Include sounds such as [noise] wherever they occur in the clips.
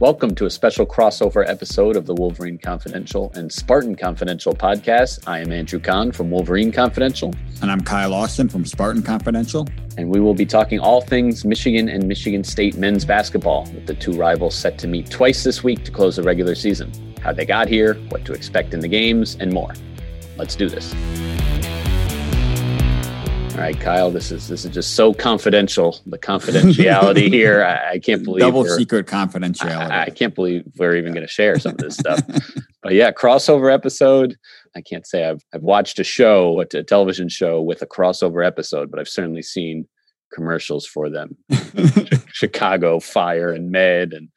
Welcome to a special crossover episode of the Wolverine Confidential and Spartan Confidential podcast. I am Andrew Kahn from Wolverine Confidential. And I'm Kyle Austin from Spartan Confidential. And we will be talking all things Michigan and Michigan State men's basketball, with the two rivals set to meet twice this week to close the regular season. How they got here, what to expect in the games, and more. Let's do this. All right, Kyle. This is this is just so confidential. The confidentiality [laughs] here, I, I, can't believe double secret confidentiality. I, I, can't believe we're even going to share some of this stuff. [laughs] but yeah, crossover episode. I can't say I've I've watched a show, a television show with a crossover episode, but I've certainly seen commercials for them. [laughs] Chicago Fire and Med, and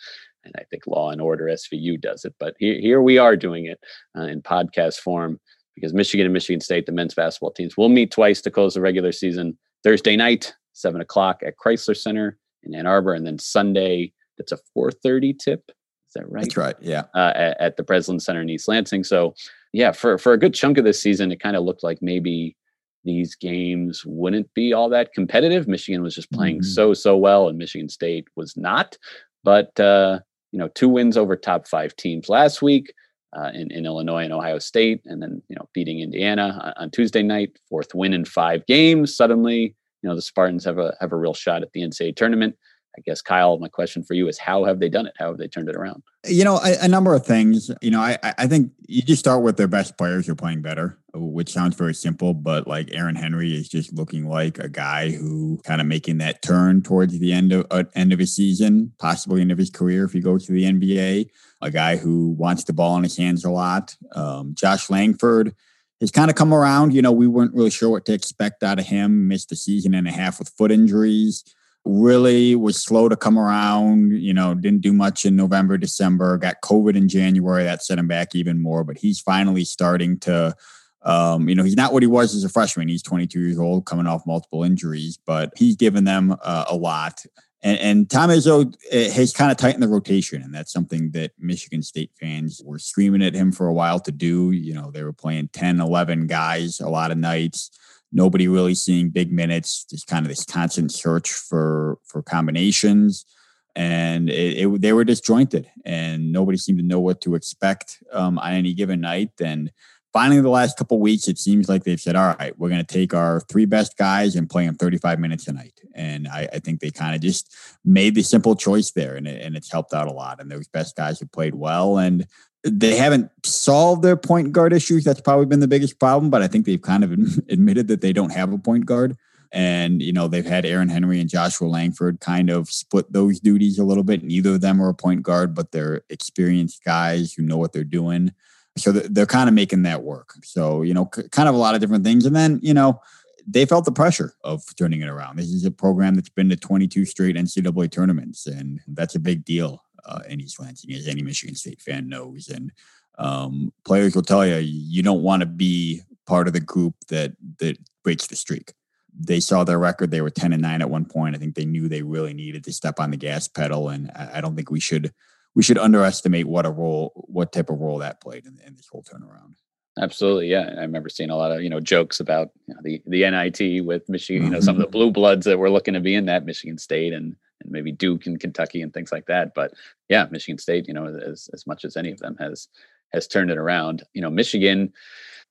and I think Law and Order SVU does it. But here here we are doing it uh, in podcast form because Michigan and Michigan State, the men's basketball teams, will meet twice to close the regular season. Thursday night, seven o'clock at Crisler Center in Ann Arbor, and then Sunday, that's a four thirty tip. Is that right? That's right. Yeah. Uh, at, at, the Breslin Center in East Lansing. So, yeah, for for a good chunk of this season, it kind of looked like maybe these games wouldn't be all that competitive. Michigan was just playing mm-hmm. so so well, and Michigan State was not. But uh, you know, two wins over top five teams last week uh, in, in Illinois and Ohio State, and then you know beating Indiana on, on, Tuesday night, fourth win in five games. Suddenly, you know the Spartans have a have a real shot at the NCAA tournament. I guess Kyle, my question for you is how have they done it? How have they turned it around? You know, a, a number of things. You know, I I think you just start with their best players who are playing better, which sounds very simple, but like Aaron Henry is just looking like a guy who kind of making that turn towards the end of uh, end of his season, possibly end of his career if he goes to the NBA. A guy who wants the ball in his hands a lot. Um, Josh Langford has kind of come around. You know, we weren't really sure what to expect out of him. Missed a season and a half with foot injuries really was slow to come around, you know, didn't do much in November, December, got COVID in January. That set him back even more, but he's finally starting to, um, you know, he's not what he was as a freshman. He's 22 years old, coming off multiple injuries, but he's given them uh, a lot. And, and Tom Izzo eh, has kind of tightened the rotation, and that's something that Michigan State fans were screaming at him for a while to do. You know, they were playing 10, 11 guys a lot of nights nobody really seeing big minutes, just kind of this constant search for for combinations. And it, it, they were disjointed, and nobody seemed to know what to expect um, on any given night. And finally, the last couple weeks, it seems like they've said, "All right, we're going to take our three best guys and play them 35 minutes a night." And I, I think they kind of just made the simple choice there, and, it, and it's helped out a lot. And those best guys have played well, and they haven't solved their point guard issues. That's probably been the biggest problem, but I think they've kind of [laughs] admitted that they don't have a point guard. And, you know, they've had Aaron Henry and Joshua Langford kind of split those duties a little bit. Neither of them are a point guard, but they're experienced guys who know what they're doing. So they're kind of making that work. So, you know, kind of a lot of different things. And then, you know, they felt the pressure of turning it around. This is a program that's been to 22 straight NCAA tournaments, and that's a big deal uh, East as any Michigan State fan knows. And um, players will tell you you don't want to be part of the group that that breaks the streak. They saw their record; they were ten and nine at one point. I think they knew they really needed to step on the gas pedal, and I, I don't think we should we should underestimate what a role, what type of role that played in, in this whole turnaround. Absolutely, yeah. I remember seeing a lot of you know jokes about you know, the the NIT with Michigan. You know, some of the [laughs] blue bloods that were looking to be in that Michigan State and and maybe Duke and Kentucky and things like that. But yeah, Michigan State, you know, as as much as any of them has has turned it around. You know, Michigan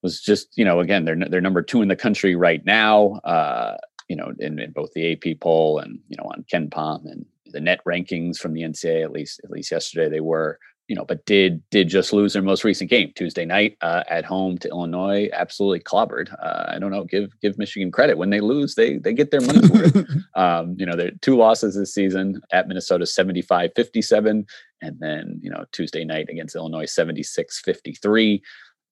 was just you know again they're they're number two in the country right now. Uh, you know, in, in both the AP poll and you know on KenPom and the net rankings from the NCAA. At least at least yesterday they were you know, but did did just lose their most recent game Tuesday night uh, at home to Illinois. Absolutely clobbered. Uh, I don't know. Give give Michigan credit when they lose, they they get their money's [laughs] worth. Um, you know, there two losses this season at Minnesota 75-57, and then you know Tuesday night against Illinois 76-53.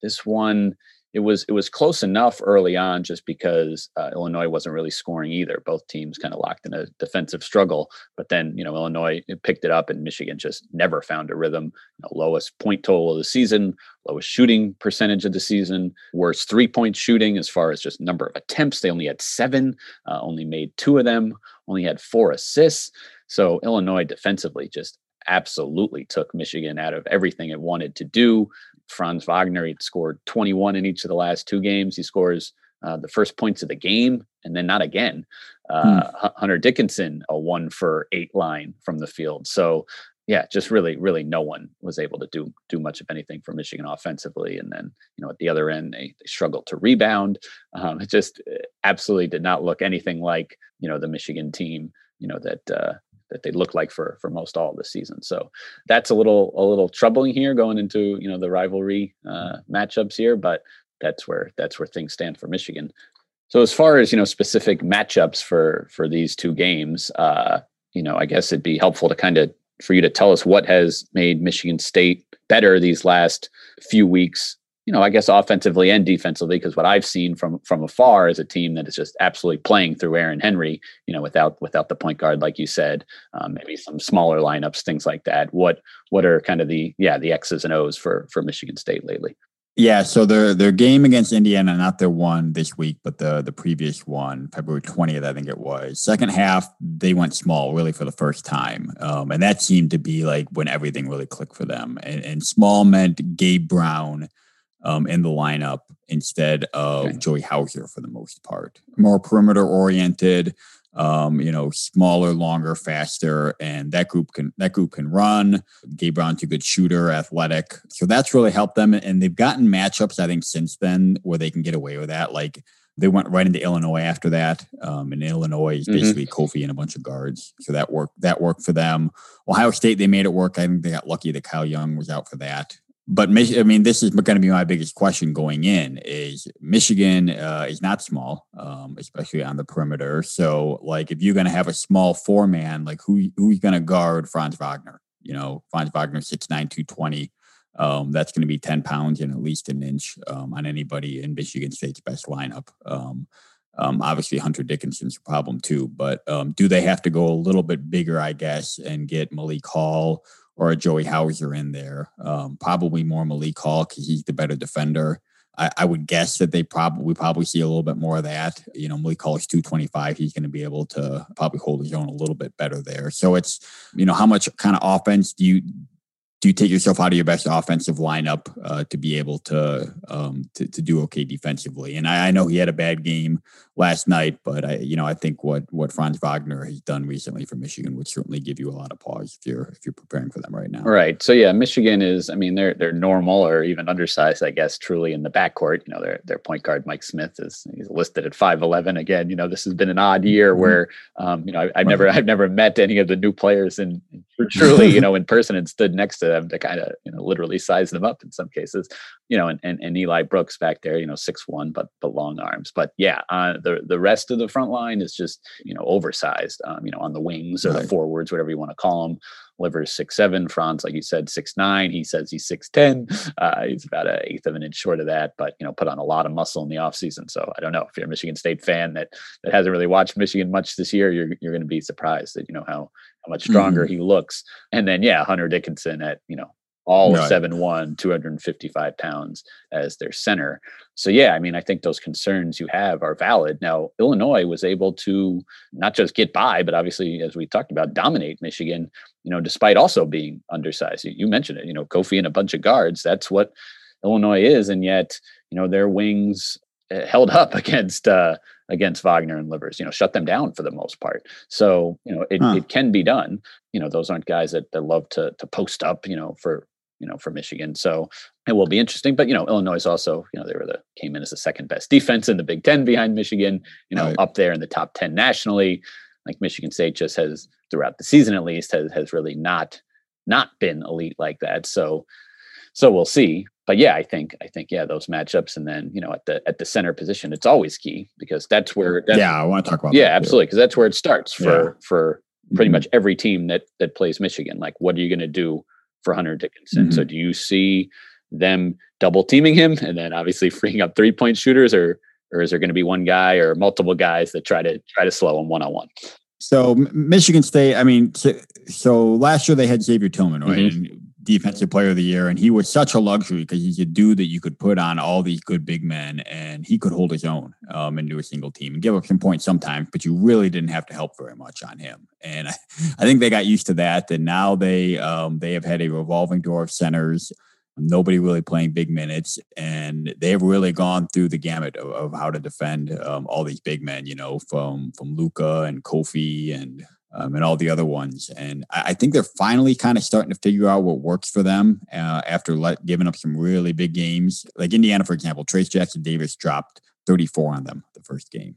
This one it was it was close enough early on just because uh, Illinois wasn't really scoring either. Both teams kind of locked in a defensive struggle, but then you know Illinois picked it up and Michigan just never found a rhythm. You know, lowest point total of the season, lowest shooting percentage of the season, worst three point shooting as far as just number of attempts. They only had seven, uh, only made two of them, only had four assists. So Illinois defensively just absolutely took Michigan out of everything it wanted to do. Franz Wagner, he scored 21 in each of the last two games. He scores uh, the first points of the game and then not again. Uh, hmm. Hunter Dickinson, a one for eight line from the field. So, yeah, just really, really no one was able to do do much of anything for Michigan offensively. And then, you know, at the other end, they, they struggled to rebound. Um, it just uh, absolutely did not look anything like, you know, the Michigan team, you know, that uh, that they look like for for most all of the season. So that's a little a little troubling here going into you know the rivalry uh, matchups here, but that's where that's where things stand for Michigan. So as far as you know specific matchups for for these two games, uh, you know I guess it'd be helpful to kind of for you to tell us what has made Michigan State better these last few weeks you know, I guess offensively and defensively, because what I've seen from from afar is a team that is just absolutely playing through Aaron Henry, you know, without without the point guard, like you said, um, maybe some smaller lineups, things like that. What what are kind of the yeah the X's and O's for for Michigan State lately? Yeah, so their their game against Indiana, not their one this week, but the the previous one, February twentieth, I think it was. Second half, they went small, really for the first time, um, and that seemed to be like when everything really clicked for them. And, and small meant Gabe Brown um, in the lineup instead of okay. Joey Hauser for the most part. More perimeter oriented, um, you know, smaller, longer, faster, and that group can that group can run. Gabe Brown's a good shooter, athletic, so that's really helped them. And they've gotten matchups, I think, since then where they can get away with that. Like they went right into Illinois after that. Um, and Illinois is mm-hmm. basically mm-hmm. Kofi and a bunch of guards. So that worked. That worked for them. Ohio State, they made it work. I think they got lucky that Kyle Young was out for that but I mean, this is going to be my biggest question going in: is Michigan uh, is not small, um, especially on the perimeter. So, like, if you're going to have a small four man, like who who's going to guard Franz Wagner? You know, Franz Wagner six nine two twenty. Um, that's going to be ten pounds and at least an inch um, on anybody in Michigan State's best lineup. Um, um, obviously, Hunter Dickinson's a problem too, but um, do they have to go a little bit bigger, I guess, and get Malik Hall or a Joey Hauser in there. Um, probably more Malik Hall because he's the better defender. I, I, would guess that they probably we probably see a little bit more of that. You know, Malik Hall is 225. He's going to be able to probably hold his own a little bit better there. So it's, you know, how much kind of offense do you do you take yourself out of your best offensive lineup uh, to be able to, um, to, to do okay defensively? And I, I, know he had a bad game last night, but I you know I think what what Franz Wagner has done recently for Michigan would certainly give you a lot of pause if you're if you're preparing for them right now. Right. So yeah, Michigan is I mean they're they're normal or even undersized I guess truly in the backcourt. You know their their point guard Mike Smith is he's listed at five eleven again. You know this has been an odd year mm-hmm. where um, you know I, have never I've never met any of the new players in truly you know [laughs] in person and stood next to them to kind of you know literally size them up in some cases you know and, and, and eli brooks back there you know six one but but long arms but yeah uh, the the rest of the front line is just you know oversized um, you know on the wings or right. the forwards whatever you want to call them Livers six seven, Franz, like you said, six nine. He says he's six ten. Uh, he's about an eighth of an inch short of that, but you know, put on a lot of muscle in the offseason. So I don't know if you're a Michigan State fan that that hasn't really watched Michigan much this year, you're you're going to be surprised that you know how how much stronger mm-hmm. he looks. And then yeah, Hunter Dickinson at you know all right. seven one, 255 pounds as their center. So yeah, I mean, I think those concerns you have are valid. Now, Illinois was able to not just get by, but obviously, as we talked about, dominate Michigan. You know, despite also being undersized. You, you mentioned it. You know, Kofi and a bunch of guards. That's what Illinois is, and yet you know their wings eh, held up [laughs] against uh, against Wagner and Livers, you know, shut them down for the most part. So, you know, it, huh. it can be done. You know, those aren't guys that, that love to to post up, you know, for you know, for Michigan. So it will be interesting. But you know, Illinois also, you know, they were the came in as the second best defense in the Big Ten behind Michigan. You know, right. up there in the top ten nationally. Like Michigan State just has throughout the season at least has has really not not been elite like that. So so we'll see. But yeah, I think I think yeah, those matchups and then you know at the at the center position, it's always key because that's where that's, yeah I want to talk about yeah absolutely because that's where it starts for yeah. for pretty mm-hmm. much every team that that plays Michigan. Like, what are you going to do for Hunter Dickinson. Mm-hmm. So do you see them double teaming him and then obviously [laughs] freeing up three point shooters or or is there going to be one guy or multiple guys that try to try to slow him one on one? So Michigan State, I mean, so, so, last year they had Xavier Tillman, right? Mm-hmm defensive player of the year. And he was such a luxury because he's a dude that you could put on all these good big men and he could hold his own um, into a single team and give up some points sometimes, but you really didn't have to help very much on him. And I, [laughs] I think they got used to that. And now they um, they have had a revolving door of centers. Nobody really playing big minutes, and they've really gone through the gamut of, of how to defend um, all these big men. You know, from from Luka and Kofi and um, and all the other ones. And I, I think they're finally kind of starting to figure out what works for them uh, after let, giving up some really big games. Like Indiana, for example, Trayce Jackson Davis dropped 34 on them the first game.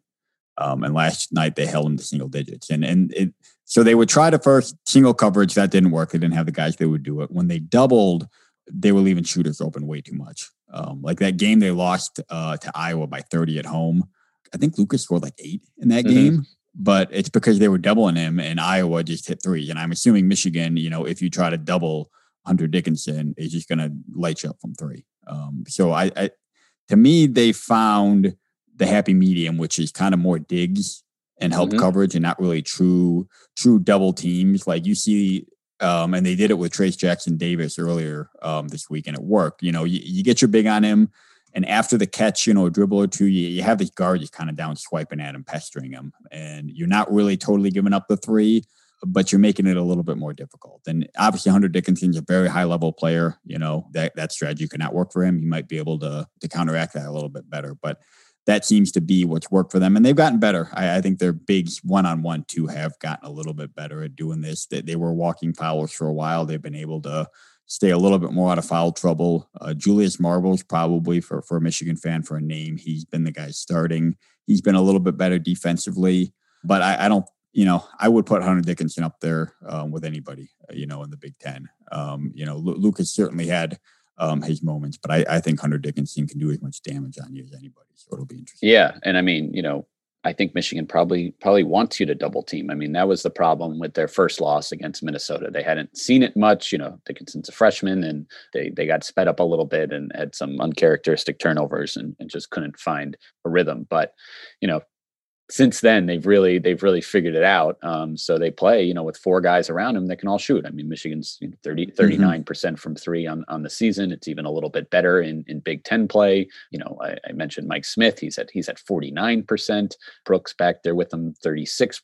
Um, and last night they held them to single digits. And and it, so they would try to first single coverage. That didn't work. They didn't have the guys that would do it. When they doubled, they were leaving shooters open way too much. Um, like that game they lost uh, to Iowa by 30 at home. I think Luka scored like eight in that mm-hmm. game but it's because they were doubling him and Iowa just hit three. And I'm assuming Michigan, you know, if you try to double Hunter Dickinson, is just going to light you up from three. Um, so I, I, to me, they found the happy medium, which is kind of more digs and help mm-hmm. coverage and not really true, true double teams. Like you see, um, and they did it with Trayce Jackson Davis earlier um, this week and it worked. You know, you, you get your big on him and after the catch, you know, a dribble or two, you, you have this guard just kind of down swiping at him, pestering him. And you're not really totally giving up the three, but you're making it a little bit more difficult. And obviously, Hunter Dickinson's a very high level player. You know, that, that strategy could not work for him. He might be able to, to counteract that a little bit better. But that seems to be what's worked for them. And they've gotten better. I, I think their bigs one on one, too, have gotten a little bit better at doing this. They, they were walking foulers for a while. They've been able to stay a little bit more out of foul trouble. Uh, Julius Marbles, probably for, for a Michigan fan for a name, he's been the guy starting. He's been a little bit better defensively, but I, I don't, you know, I would put Hunter Dickinson up there um, with anybody, uh, you know, in the Big Ten. Um, you know, Luka certainly had um, his moments, but I, I think Hunter Dickinson can do as much damage on you as anybody. So it'll be interesting. Yeah. And I mean, you know, I think Michigan probably probably wants you to double team. I mean, that was the problem with their first loss against Minnesota. They hadn't seen it much. You know, Dickinson's a freshman, and they they got sped up a little bit and had some uncharacteristic turnovers and, and just couldn't find a rhythm. But you know, since then they've really they've really figured it out um, so they play you know with four guys around them that can all shoot. I mean michigan's you know, 30 39 mm-hmm. percent from three on, on the season. It's even a little bit better in, in big 10 play. You know I, I mentioned mike smith. He's at he's at 49 percent. Brooks back there with them 36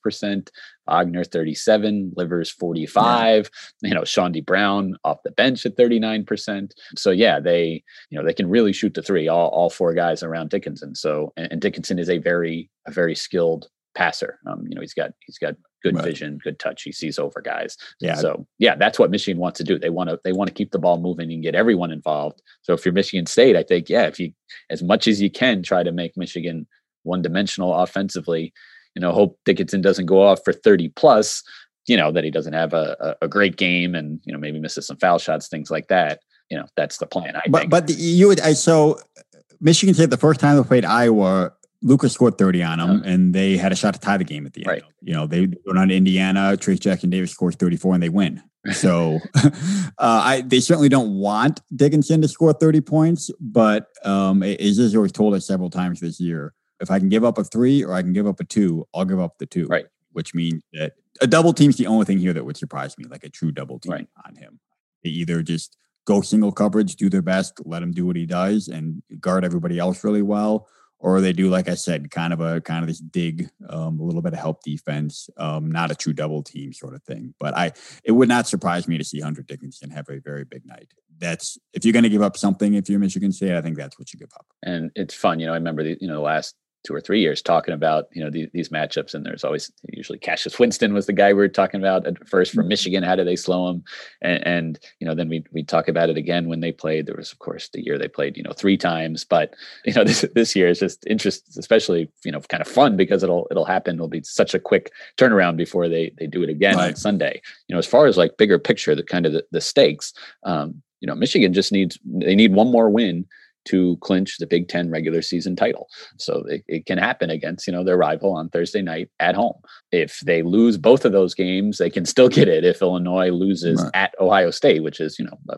Wagner 37, Livers 45, yeah. you know, Chaundee Brown off the bench at 39%. So yeah, they, you know, they can really shoot the three, all, all four guys around Dickinson. So and, and Dickinson is a very, a very skilled passer. Um, you know, he's got he's got good right. vision, good touch. He sees over guys. Yeah. So yeah, that's what Michigan wants to do. They want to they want to keep the ball moving and get everyone involved. So if you're Michigan State, I think yeah, if you as much as you can try to make Michigan one dimensional offensively, you know, hope Dickinson doesn't go off for 30 plus, you know, that he doesn't have a, a great game and, you know, maybe misses some foul shots, things like that. You know, that's the plan. I but, think. But you would, I, so Michigan State, the first time they played Iowa, Luka scored 30 on them uh-huh. and they had a shot to tie the game at the end. Right. You know, they went on to Indiana, Trayce Jackson Davis scores 34 and they win. [laughs] So [laughs] uh, I they certainly don't want Dickinson to score 30 points, but um, just always told us several times this year if I can give up a three or I can give up a two, I'll give up the two. Right. Which means that a double team's the only thing here that would surprise me, like a true double team right. on him. They either just go single coverage, do their best, let him do what he does, and guard everybody else really well, or they do, like I said, kind of a kind of this dig, um, a little bit of help defense, um, not a true double team sort of thing. But I, it would not surprise me to see Hunter Dickinson have a very big night. That's if you're going to give up something, if you're Michigan State, I think that's what you give up. And it's fun, you know. I remember the you know the last two or three years talking about you know these, these matchups and there's always usually Cassius Winston was the guy we were talking about at first from mm-hmm. Michigan how do they slow him and, and you know then we we talk about it again when they played there was of course the year they played you know three times but [laughs] you know this this year is just interest especially you know kind of fun because it'll it'll happen it'll be such a quick turnaround before they they do it again right. on Sunday you know as far as like bigger picture the kind of the, the stakes um you know Michigan just needs they need one more win to clinch the Big Ten regular season title. So it, it, can happen against you know their rival on Thursday night at home. If they lose both of those games, they can still get it. If Illinois loses right. at Ohio State, which is you know a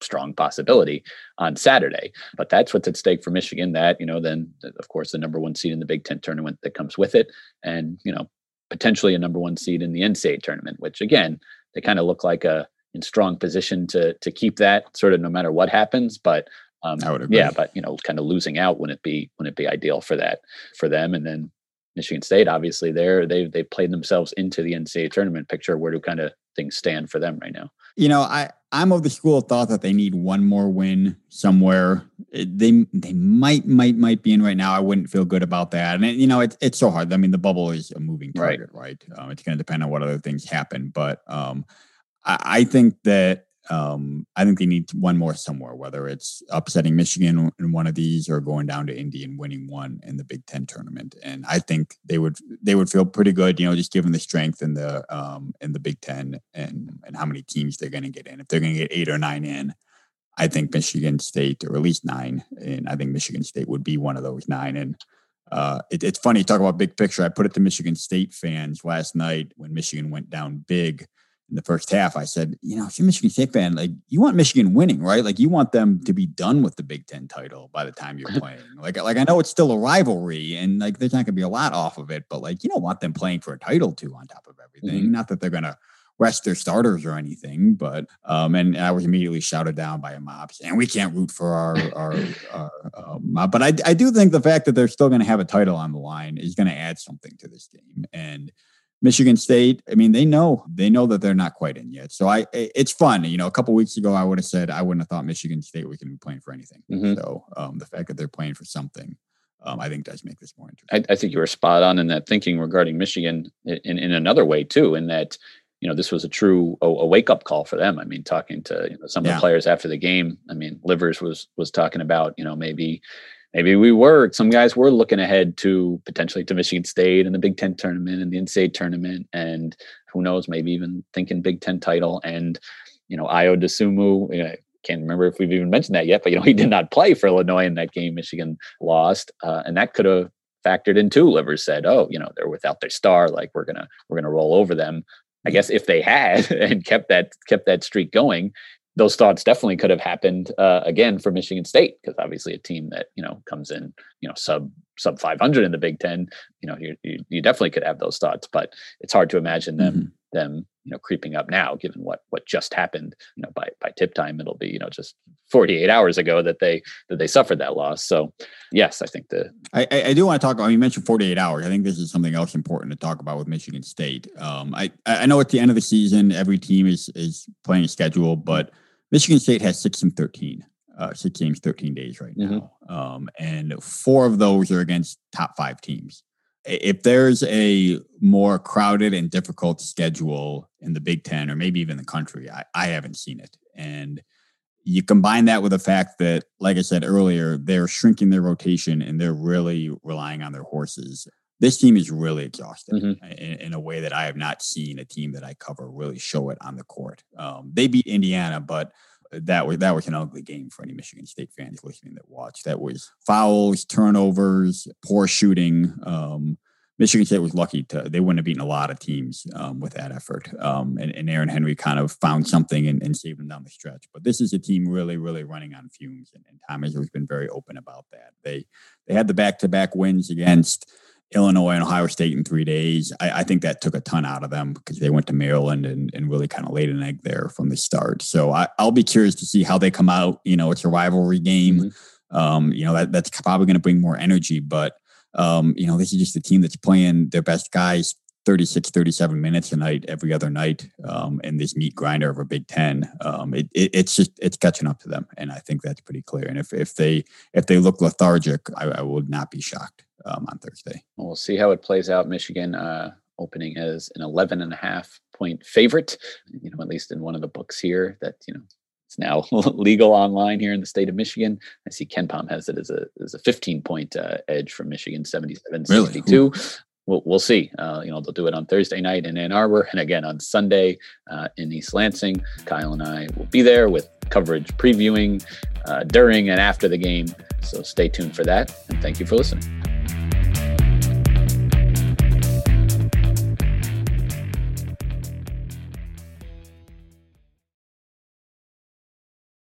strong possibility on Saturday, but that's what's at stake for Michigan. That you know then of course the number one seed in the Big Ten tournament that comes with it, and you know potentially a number one seed in the NCAA tournament, which again they kind of look like a in strong position to to keep that sort of no matter what happens. But um, I would agree. Yeah, but you know, kind of losing out wouldn't be wouldn't be ideal for that for them? And then Michigan State, obviously, they're they they played themselves into the NCAA tournament picture. Where do kind of things stand for them right now. You know, I I'm of the school of thought that they need one more win somewhere. They they might might might be in right now. I wouldn't feel good about that. And you know, it's it's so hard. I mean, the bubble is a moving target, right? right? Um, it's going to depend on what other things happen. But um, I, I think that um, I think they need one more somewhere, whether it's upsetting Michigan in one of these or going down to Indy and winning one in the Big Ten tournament. And I think they would they would feel pretty good, you know, just given the strength in the um, in the Big Ten and and how many teams they're going to get in. If they're going to get eight or nine in, I think Michigan State or at least nine, and I think Michigan State would be one of those nine. And uh, it, it's funny talk about big picture. I put it to Michigan State fans last night when Michigan went down big in the first half, I said, you know, if you're a Michigan State fan, like you want Michigan winning, right? Like you want them to be done with the Big Ten title by the time you're [laughs] playing. like, like I know it's still a rivalry and like there's not gonna be a lot off of it, but like you don't want them playing for a title too on top of everything. Mm-hmm. Not that they're gonna rest their starters or anything, but um, and I was immediately shouted down by a mob saying we can't root for our our, our uh, mob. But I I do think the fact that they're still going to have a title on the line is going to add something to this game and Michigan State, I mean, they know they know that they're not quite in yet. So I, it's fun. You know, a couple weeks ago, I would have said I wouldn't have thought Michigan State was going to be playing for anything. Mm-hmm. So um, the fact that they're playing for something, um, I think does make this more interesting. I, I, think you were spot on in that thinking regarding Michigan in, in another way too, in that you know this was a true a, a wake up call for them. I mean, talking to you know, some of the players after the game, I mean, Livers was was talking about you know maybe maybe we were some guys were looking ahead to potentially to Michigan State and the Big Ten tournament and the NCAA tournament, and who knows, maybe even thinking Big Ten title. And you know, Ayo Dosunmu, you know, can't remember if we've even mentioned that yet, but you know, [laughs] he did not play for Illinois in that game. Michigan lost, uh, and that could have factored in too. Livers said, "Oh, you know, they're without their star. Like we're gonna we're gonna roll over them." I guess if they had [laughs] and kept that kept that streak going, those thoughts definitely could have happened uh, again for Michigan State because obviously a team that you know comes in you know sub sub 500 in the Big Ten, you know you, you, you definitely could have those thoughts, but it's hard to imagine them mm-hmm. them you know creeping up now given what what just happened. You know by by tip time it'll be you know just 48 hours ago that they that they suffered that loss. So yes, I think the I, I do want to talk. about, you mentioned 48 hours. I think this is something else important to talk about with Michigan State. Um, I I know at the end of the season every team is is playing a schedule, but Michigan State has six and 13, uh, six games, 13 days right now. Mm-hmm. Um, and four of those are against top five teams. If there's a more crowded and difficult schedule in the Big Ten or maybe even the country, I, I haven't seen it. And you combine that with the fact that, like I said earlier, they're shrinking their rotation and they're really relying on their horses this team is really exhausted mm-hmm. in, in, a way that I have not seen a team that I cover really show it on the court. Um, they beat Indiana, but that was that was an ugly game for any Michigan State fans listening that watched. That was fouls, turnovers, poor shooting. Um, Michigan State was lucky to they wouldn't have beaten a lot of teams um, with that effort. Um, and, and, Aaron Henry kind of found something and, and, saved them down the stretch. But this is a team really, really running on fumes, and, and Tom has been very open about that. They they had the back to back wins against Illinois and Ohio State in three days. I, I, think that took a ton out of them because they went to Maryland and, and really kind of laid an egg there from the start. So I, will be curious to see how they come out. You know, it's a rivalry game. Mm-hmm. Um, you know, that, that's probably going to bring more energy, but um, you know, this is just a team that's playing their best guys 36, 37 minutes a night, every other night, um, in this meat grinder of a Big Ten. Um, it, it, it's just it's catching up to them, and I think that's pretty clear. And if if they if they look lethargic, I, I would not be shocked um, on Thursday. Well, we'll see how it plays out. Michigan uh, opening as an 11 and a half point favorite, you know, at least in one of the books here that, you know, it's now [laughs] legal online here in the state of Michigan. I see KenPom has it as a as a 15 point uh, edge from Michigan 77 62. We'll, we'll see. Uh, you know, they'll do it on Thursday night in Ann Arbor and again on Sunday uh, in East Lansing. Kyle and I will be there with coverage previewing uh, during and after the game. So stay tuned for that. And thank you for listening.